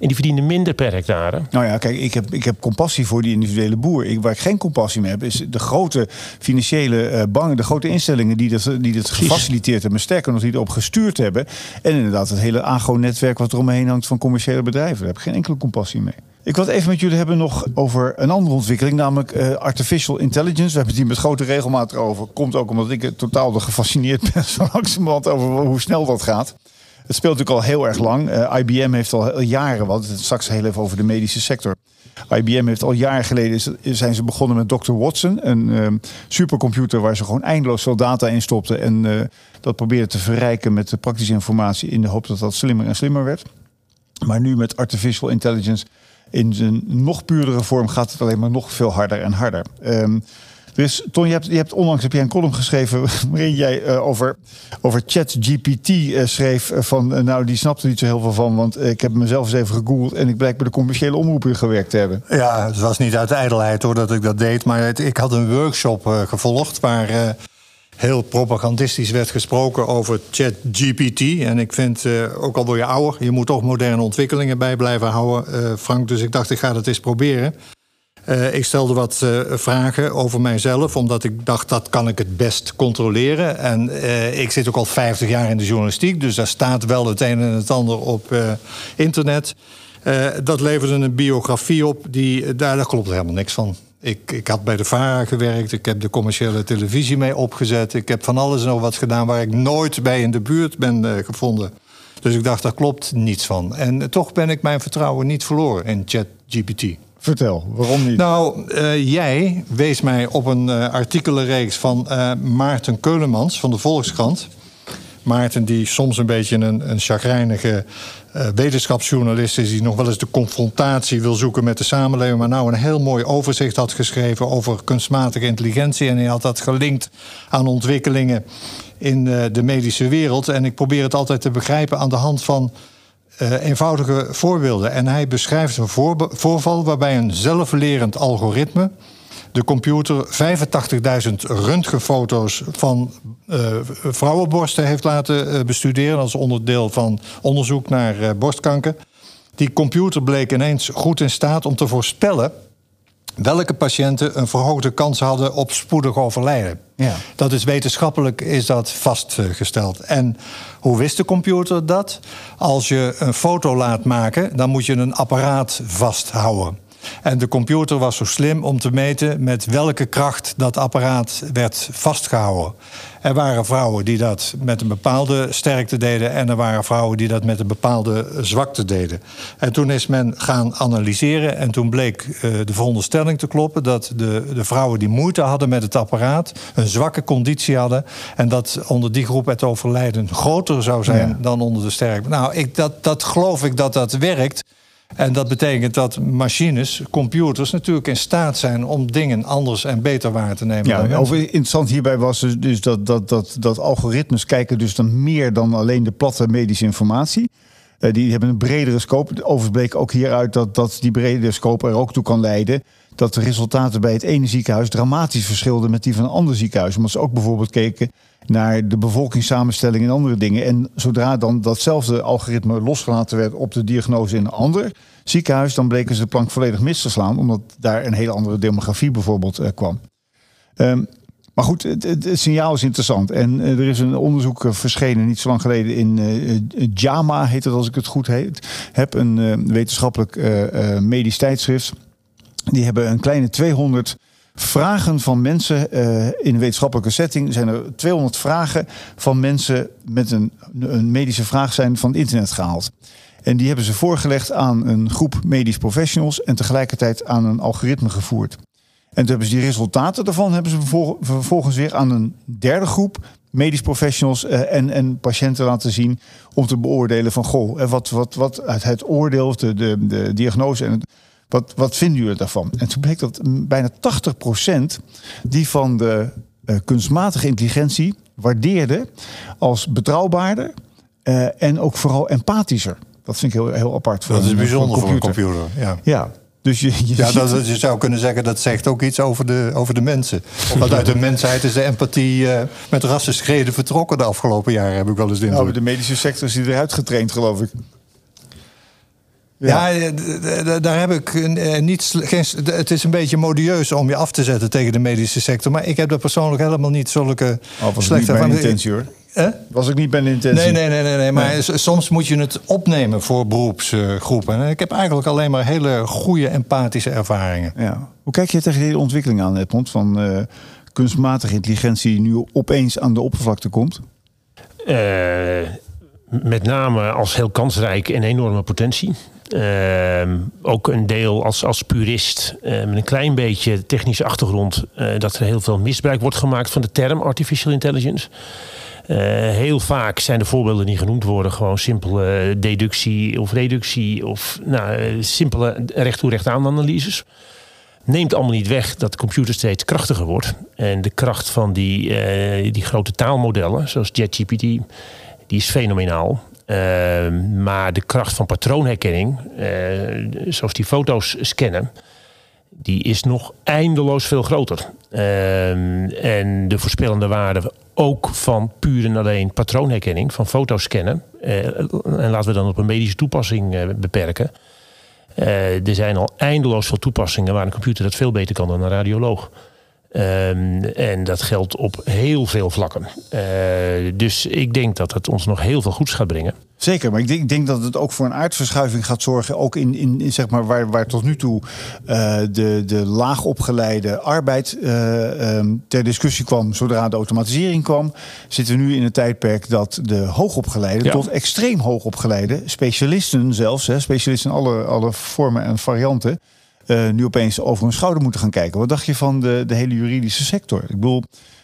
En die verdienen minder per hectare. Nou ja, kijk, ik heb, ik heb compassie voor die individuele boer. Ik, waar ik geen compassie mee heb, is de grote financiële uh, bangen, de grote instellingen die dat, die dat gefaciliteerd hebben, sterker nog, die erop gestuurd hebben. En inderdaad, het hele agro-netwerk wat er omheen hangt van commerciële bedrijven. Daar heb ik geen enkele compassie mee. Ik wil het even met jullie hebben nog over een andere ontwikkeling, namelijk uh, artificial intelligence. We hebben het hier met grote regelmaat over. Komt ook omdat ik totaal gefascineerd ben zo langzamerhand over hoe snel dat gaat. Het speelt natuurlijk al heel erg lang. Eh, IBM heeft al jaren, wat straks heel even over de medische sector. IBM heeft al jaren geleden zijn ze begonnen met Dr. Watson, een uh, supercomputer waar ze gewoon eindeloos veel data in stopten en uh, dat probeerden te verrijken met de praktische informatie in de hoop dat dat slimmer en slimmer werd. Maar nu met artificial intelligence in zijn nog puurdere vorm gaat het alleen maar nog veel harder en harder. Um, dus Ton, je hebt, je hebt onlangs heb jij een column geschreven waarin jij uh, over, over ChatGPT uh, schreef. Uh, van nou, die snapte niet zo heel veel van. Want ik heb mezelf eens even gegoogeld en ik blijk bij de commerciële omroepen gewerkt te hebben. Ja, het was niet uit ijdelheid hoor dat ik dat deed. Maar ik had een workshop gevolgd waar heel propagandistisch werd gesproken over ChatGPT. En ik vind, ook al word je ouder, je moet toch moderne ontwikkelingen bij blijven houden, Frank. Dus ik dacht, ik ga dat eens proberen. Uh, ik stelde wat uh, vragen over mijzelf, omdat ik dacht dat kan ik het best controleren. En uh, ik zit ook al 50 jaar in de journalistiek, dus daar staat wel het een en het ander op internet. dat leverde een biografie op, die, daar, daar klopt helemaal niks van. Ik, ik had bij de VARA gewerkt, ik heb de commerciële televisie mee opgezet. Ik heb van alles en nog wat gedaan waar ik nooit bij in de buurt ben gevonden. Dus ik dacht, daar klopt niets van. En toch ben ik mijn vertrouwen niet verloren in ChatGPT. Vertel, waarom niet? Nou, uh, jij wees mij op een uh, artikelenreeks van uh, Maarten Keulemans van de Volkskrant. Maarten, die soms een beetje een, een chagrijnige wetenschapsjournalist is, die nog wel eens de confrontatie wil zoeken met de samenleving, maar nou een heel mooi overzicht had geschreven over kunstmatige intelligentie. En hij had dat gelinkt aan ontwikkelingen in de medische wereld. En ik probeer het altijd te begrijpen aan de hand van uh, eenvoudige voorbeelden. En hij beschrijft een voorval waarbij een zelflerend algoritme de computer 85.000 röntgenfoto's van uh, vrouwenborsten heeft laten uh, bestuderen als onderdeel van onderzoek naar borstkanker. Die computer bleek ineens goed in staat om te voorspellen welke patiënten een verhoogde kans hadden op spoedig overlijden. Ja. Dat is wetenschappelijk is dat vastgesteld. En hoe wist de computer dat? Als je een foto laat maken, dan moet je een apparaat vasthouden. En de computer was zo slim om te meten met welke kracht dat apparaat werd vastgehouden. Er waren vrouwen die dat met een bepaalde sterkte deden en er waren vrouwen die dat met een bepaalde zwakte deden. En toen is men gaan analyseren en toen bleek uh, de veronderstelling te kloppen dat de, de vrouwen die moeite hadden met het apparaat een zwakke conditie hadden en dat onder die groep het overlijden groter zou zijn ja. dan onder de sterke. Nou, ik, dat, dat geloof ik dat dat werkt. En dat betekent dat machines, computers, natuurlijk in staat zijn om dingen anders en beter waar te nemen. Ja, over interessant hierbij was dus, dus dat, dat, dat, dat algoritmes kijken dus dan meer dan alleen de platte medische informatie. Uh, die hebben een bredere scope. Overigens bleek ook hieruit dat, dat die bredere scope er ook toe kan leiden dat de resultaten bij het ene ziekenhuis dramatisch verschilden met die van een ander ziekenhuis. Omdat ze ook bijvoorbeeld keken naar de bevolkingssamenstelling en andere dingen. En zodra dan datzelfde algoritme losgelaten werd op de diagnose in een ander ziekenhuis, dan bleken ze de plank volledig mis te slaan, omdat daar een hele andere demografie bijvoorbeeld uh, kwam. Um, maar goed, het, signaal is interessant. En uh, er is een onderzoek uh, verschenen niet zo lang geleden in JAMA, heet het als ik het goed heet, heb. Een wetenschappelijk medisch tijdschrift. Die hebben een kleine 200 vragen van mensen uh, in een wetenschappelijke setting. Zijn er 200 vragen van mensen met een, een medische vraag zijn van het internet gehaald. En die hebben ze voorgelegd aan een groep medisch professionals en tegelijkertijd aan een algoritme gevoerd. En toen hebben ze die resultaten daarvan hebben ze vervolgens weer aan een derde groep medisch professionals uh, en, en patiënten laten zien om te beoordelen van goh, wat, wat, wat uit het oordeel, de, de, de diagnose en het, wat, wat vinden jullie daarvan? En toen bleek dat bijna 80% die van de uh, kunstmatige intelligentie waardeerde als betrouwbaarder uh, en ook vooral empathischer. Dat vind ik heel, heel apart. Voor dat is bijzonder voor een computer. Voor een computer ja. ja. Dus je, je, ja, dat, je zou kunnen zeggen dat zegt ook iets over de, over de mensen. Want uit de mensheid is de empathie uh, met rassenschreden vertrokken de afgelopen jaren, heb ik wel eens de indruk. Nou, de medische sector is die eruit getraind, geloof ik. Ja, ja daar heb ik niet. Geen, het is een beetje modieus om je af te zetten tegen de medische sector. Maar ik heb daar persoonlijk helemaal niet zulke oh, slechte bij intentie hoor. Eh? Was ik niet bij de intentie? Nee, nee, nee, nee, nee. maar nee. soms moet je het opnemen voor beroepsgroepen. En ik heb eigenlijk alleen maar hele goede empathische ervaringen. Ja. Hoe kijk je tegen deze ontwikkeling aan, Edmond? Van uh, kunstmatige intelligentie die nu opeens aan de oppervlakte komt? Uh, met name als heel kansrijk en enorme potentie. Uh, ook een deel als, als purist uh, met een klein beetje technische achtergrond uh, dat er heel veel misbruik wordt gemaakt van de term artificial intelligence. heel vaak zijn de voorbeelden die genoemd worden gewoon simpele deductie of reductie of nou, simpele recht toe recht aan analyses. Neemt allemaal niet weg dat de computer steeds krachtiger wordt. En de kracht van die, die grote taalmodellen, zoals JetGPT, die is fenomenaal. Uh, maar de kracht van patroonherkenning, uh, zoals die foto's scannen, die is nog eindeloos veel groter. Uh, en de voorspellende waarde ook van puur en alleen patroonherkenning, van foto's scannen. Eh, en laten we dan op een medische toepassing beperken. er zijn al eindeloos veel toepassingen waar een computer dat veel beter kan dan een radioloog. Um, en dat geldt op heel veel vlakken. Uh, dus ik denk dat het ons nog heel veel goeds gaat brengen. Zeker, maar ik denk, ik denk, dat het ook voor een aardverschuiving gaat zorgen. Ook in, in, in zeg maar waar, waar tot nu toe uh, de, de laagopgeleide arbeid uh, um, ter discussie kwam zodra de automatisering kwam. Zitten we nu in een tijdperk dat de hoogopgeleide ja. tot extreem hoogopgeleide, specialisten zelfs, hè, specialisten in alle, alle vormen en varianten uh, nu opeens over hun schouder moeten gaan kijken. Wat dacht je van de, de hele juridische sector? Ik bedoel,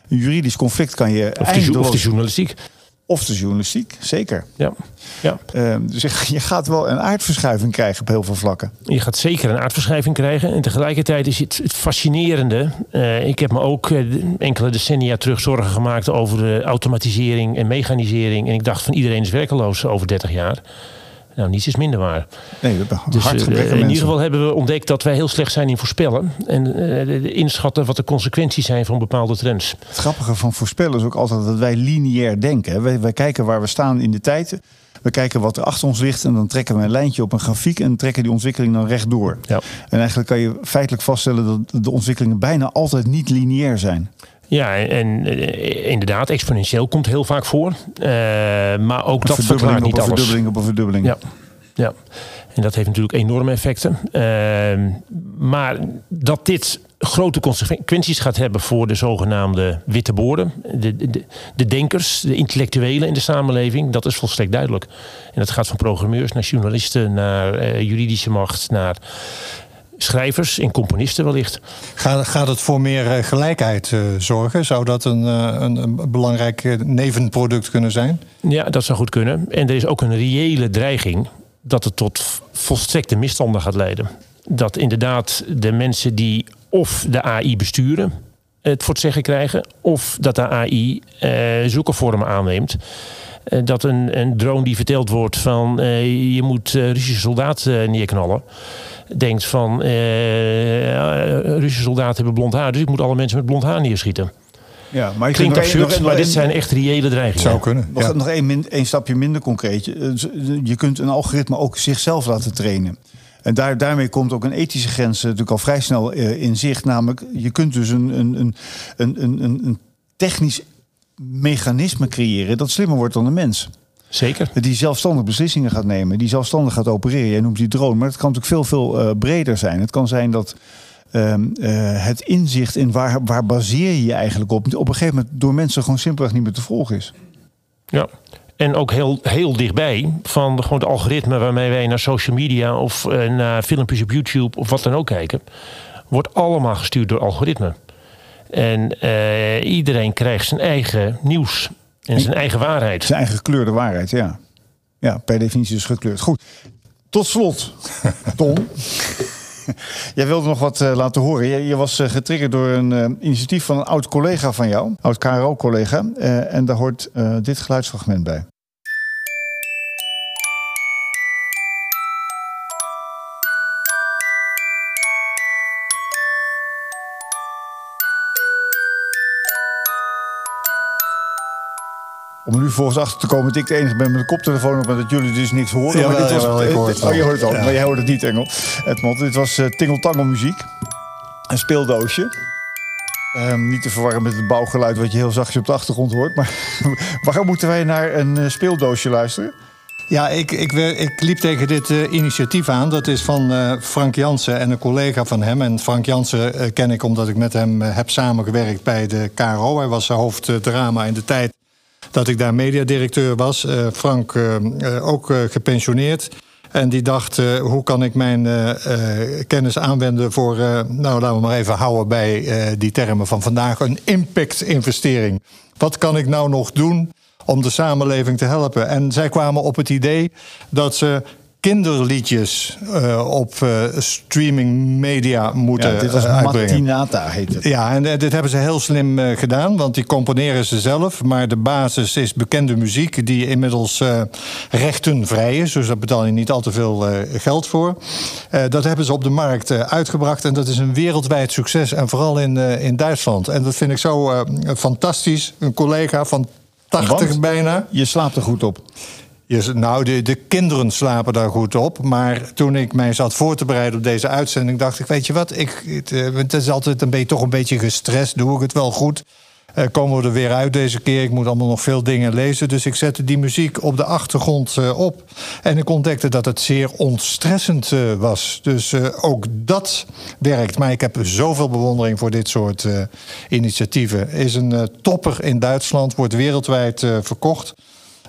een juridisch conflict kan je. Of de, of de journalistiek. Of de journalistiek, zeker. Ja. ja. Uh, dus je gaat wel een aardverschuiving krijgen op heel veel vlakken. Je gaat zeker een aardverschuiving krijgen. En tegelijkertijd is het, het fascinerende. Uh, ik heb me ook uh, enkele decennia terug zorgen gemaakt over de automatisering en mechanisering. En ik dacht van iedereen is werkeloos over 30 jaar. Nou, niets is minder waar. Nee, dus, hard uh, In ieder geval hebben we ontdekt dat wij heel slecht zijn in voorspellen. En uh, inschatten wat de consequenties zijn van bepaalde trends. Het grappige van voorspellen is ook altijd dat wij lineair denken. Wij, wij kijken waar we staan in de tijd. We kijken wat er achter ons ligt en dan trekken we een lijntje op een grafiek en trekken die ontwikkeling dan rechtdoor. Ja. En eigenlijk kan je feitelijk vaststellen dat de ontwikkelingen bijna altijd niet lineair zijn. Ja, en, eh, inderdaad, exponentieel komt heel vaak voor. Uh, maar ook dat verklaart niet alles. verdubbeling op een verdubbeling. Ja, ja. En dat heeft natuurlijk enorme effecten. Uh, maar dat dit grote consequenties gaat hebben voor de zogenaamde witte boorden, de, de, de, denkers, de intellectuelen in de samenleving, dat is volstrekt duidelijk. En dat gaat van programmeurs naar journalisten, naar uh, juridische macht, naar schrijvers en componisten wellicht. Gaat, gaat het voor meer gelijkheid uh, zorgen? Zou dat een, uh, een, een, belangrijk nevenproduct kunnen zijn? Ja, dat zou goed kunnen. En er is ook een reële dreiging dat het tot volstrekte misstanden gaat leiden. Dat inderdaad de mensen die of de AI besturen het voor het zeggen krijgen, of dat de AI uh, zulke vormen aanneemt. Uh, dat een, een drone die verteld wordt van uh, je moet Russische soldaten neerknallen. Denkt van Russische soldaten hebben blond haar, dus ik moet alle mensen met blond haar neerschieten. Ja, maar ik Klinkt absurd, nog, maar dit zijn echt reële dreigingen. Zou kunnen. Nog, ja. nog één, één stapje minder concreet. Je kunt een algoritme ook zichzelf laten trainen. En daar, daarmee komt ook een ethische grens natuurlijk al vrij snel in zicht. Namelijk, je kunt dus een, een, een, een, een, een technisch mechanisme creëren dat slimmer wordt dan de mens. Zeker. Die zelfstandig beslissingen gaat nemen, die zelfstandig gaat opereren. Jij noemt die drone, maar het kan natuurlijk veel, veel uh, breder zijn. Het kan zijn dat uh, het inzicht in waar, waar baseer je je eigenlijk op, op een gegeven moment door mensen gewoon simpelweg niet meer te volgen is. Ja, en ook heel, heel dichtbij van gewoon de algoritme waarmee wij naar social media of uh, naar filmpjes op YouTube of wat dan ook kijken, wordt allemaal gestuurd door algoritme. En uh, iedereen krijgt zijn eigen nieuws en zijn eigen waarheid. Zijn eigen gekleurde waarheid, ja. Ja, per definitie dus gekleurd. Goed. Tot slot, Tom. Jij wilde nog wat uh, laten horen. Je, je was uh, getriggerd door een uh, initiatief van een oud collega van jou, oud KRO-collega. en daar hoort dit geluidsfragment bij. Om nu volgens achter te komen dat ik de enige ben met een koptelefoon op en dat jullie dus niks horen. Jawel, maar dit was, jawel, ik hoor het oh, je hoort het ook, Ja. maar jij hoort het niet, Engel. Edmond, dit was uh, Tingeltangel muziek. Een speeldoosje. Ehm, niet te verwarren met het bouwgeluid wat je heel zachtjes op de achtergrond hoort. Maar waarom moeten wij naar een uh, speeldoosje luisteren? Ja, ik, ik, ik liep tegen dit eh, initiatief aan. Dat is van eh, Frank Jansen en een collega van hem. En Frank Jansen eh, ken ik omdat ik met hem eh, heb samengewerkt bij de KRO. Hij was hoofddrama in de tijd dat ik daar mediadirecteur was. Eh, Frank eh, eh, ook gepensioneerd. En die dacht, hoe kan ik mijn kennis aanwenden voor... nou, laten we maar even houden bij die termen van vandaag. Een impact-investering. Wat kan ik nou nog doen om de samenleving te helpen? En zij kwamen op het idee dat ze kinderliedjes eh, op eh, streaming media moeten Ja, dit was eh. Matinata, heet het. Ja, en dit hebben ze heel slim gedaan, want die componeren ze zelf. Maar de basis is bekende muziek, die inmiddels rechtenvrij is. Dus daar betaal je niet al te veel geld voor. Dat hebben ze op de markt uitgebracht en dat is een wereldwijd succes. En vooral in, in Duitsland. En dat vind ik zo fantastisch. Een collega van 80 Want? bijna. Je slaapt er goed op. Nou, de, de kinderen slapen daar goed op. Maar toen ik mij zat voor te bereiden op deze uitzending, dacht ik: Weet je wat? Ik, het, eh, het is altijd een beetje, toch een beetje gestrest. Doe ik het wel goed? Eh, komen we er weer uit deze keer? Ik moet allemaal nog veel dingen lezen. Dus ik zette die muziek op de achtergrond eh, op. En ik ontdekte dat het zeer ontstressend was. Dus ook dat werkt. Maar ik heb zoveel bewondering voor dit soort initiatieven. Is een topper in Duitsland, wordt wereldwijd verkocht.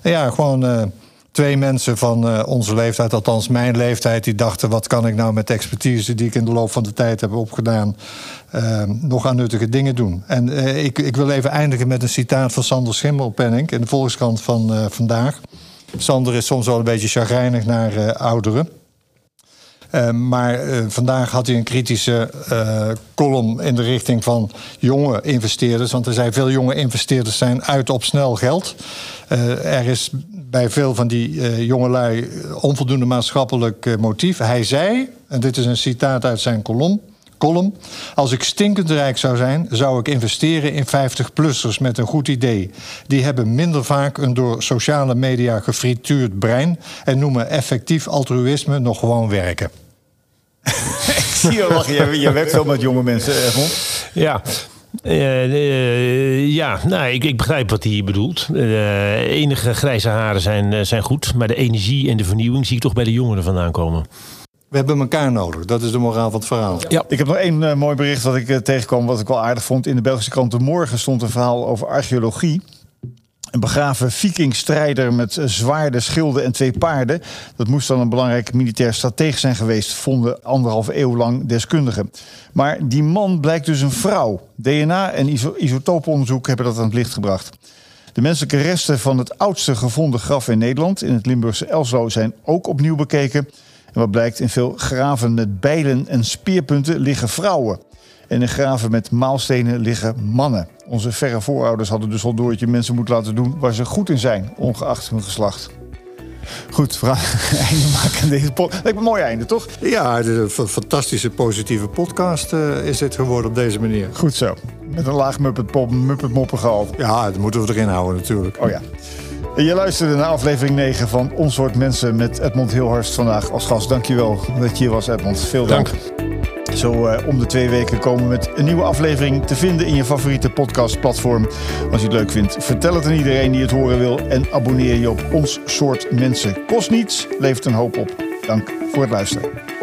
Ja, gewoon twee mensen van eh, onze leeftijd, althans mijn leeftijd, die dachten: wat kan ik nou met de expertise die ik in de loop van de tijd heb opgedaan, eh, nog aan nuttige dingen doen? En eh, ik, ik wil even eindigen met een citaat van Sander Schimmelpenninck in de Volkskrant van eh, vandaag. Sander is soms wel een beetje chagrijnig naar ouderen. Uh, maar vandaag had hij een kritische column in de richting van jonge investeerders. Want er zijn veel jonge investeerders zijn uit op snel geld. er is bij veel van die jongelui onvoldoende maatschappelijk motief. Hij zei, en dit is een citaat uit zijn column, Column. Als ik stinkend rijk zou zijn, zou ik investeren in 50-plussers met een goed idee. Die hebben minder vaak een door sociale media gefrituurd brein en noemen effectief altruïsme nog gewoon werken. ik zie je lachen. Je, je werkt veel met jonge mensen, Edmond. Ja, uh, ja, nou, ik, ik, begrijp wat hij bedoelt. Uh, enige grijze haren zijn, zijn goed, maar de energie en de vernieuwing zie ik toch bij de jongeren vandaan komen. We hebben elkaar nodig. Dat is de moraal van het verhaal. Ja. Ik heb nog één uh, mooi bericht wat ik tegenkwam, wat ik wel aardig vond. In de Belgische krant De Morgen stond een verhaal over archeologie. Een begraven vikingstrijder met zwaarden, schilden en twee paarden. Dat moest dan een belangrijk militair stratege zijn geweest, vonden anderhalve eeuw lang deskundigen. Maar die man blijkt dus een vrouw. DNA en iso isotooponderzoek hebben dat aan het licht gebracht. De menselijke resten van het oudste gevonden graf in Nederland, in het Limburgse Elslo, zijn ook opnieuw bekeken. En wat blijkt, in veel graven met bijlen en speerpunten liggen vrouwen. En in graven met maalstenen liggen mannen. Onze verre voorouders hadden dus al door dat je mensen moet laten doen waar ze goed in zijn, ongeacht hun geslacht. Goed, we gaan einde maken aan deze podcast. Lijkt me een mooi einde, toch? Ja, een fantastische positieve podcast uh, is dit geworden op deze manier. Goed zo. Met een laag Muppet, pop, Muppet moppen gehaald. Ja, dat moeten we erin houden natuurlijk. Oh ja. Je luisterde naar aflevering 9 van Ons Soort Mensen met Edmond Hilhorst vandaag als gast. Dankjewel dat je hier was, Edmond. Veel dank. Zo uh, om de twee weken komen met een nieuwe aflevering te vinden in je favoriete podcastplatform. Als je het leuk vindt, vertel het aan iedereen die het horen wil en abonneer je op ons soort mensen. Kost niets, levert een hoop op. Dank voor het luisteren.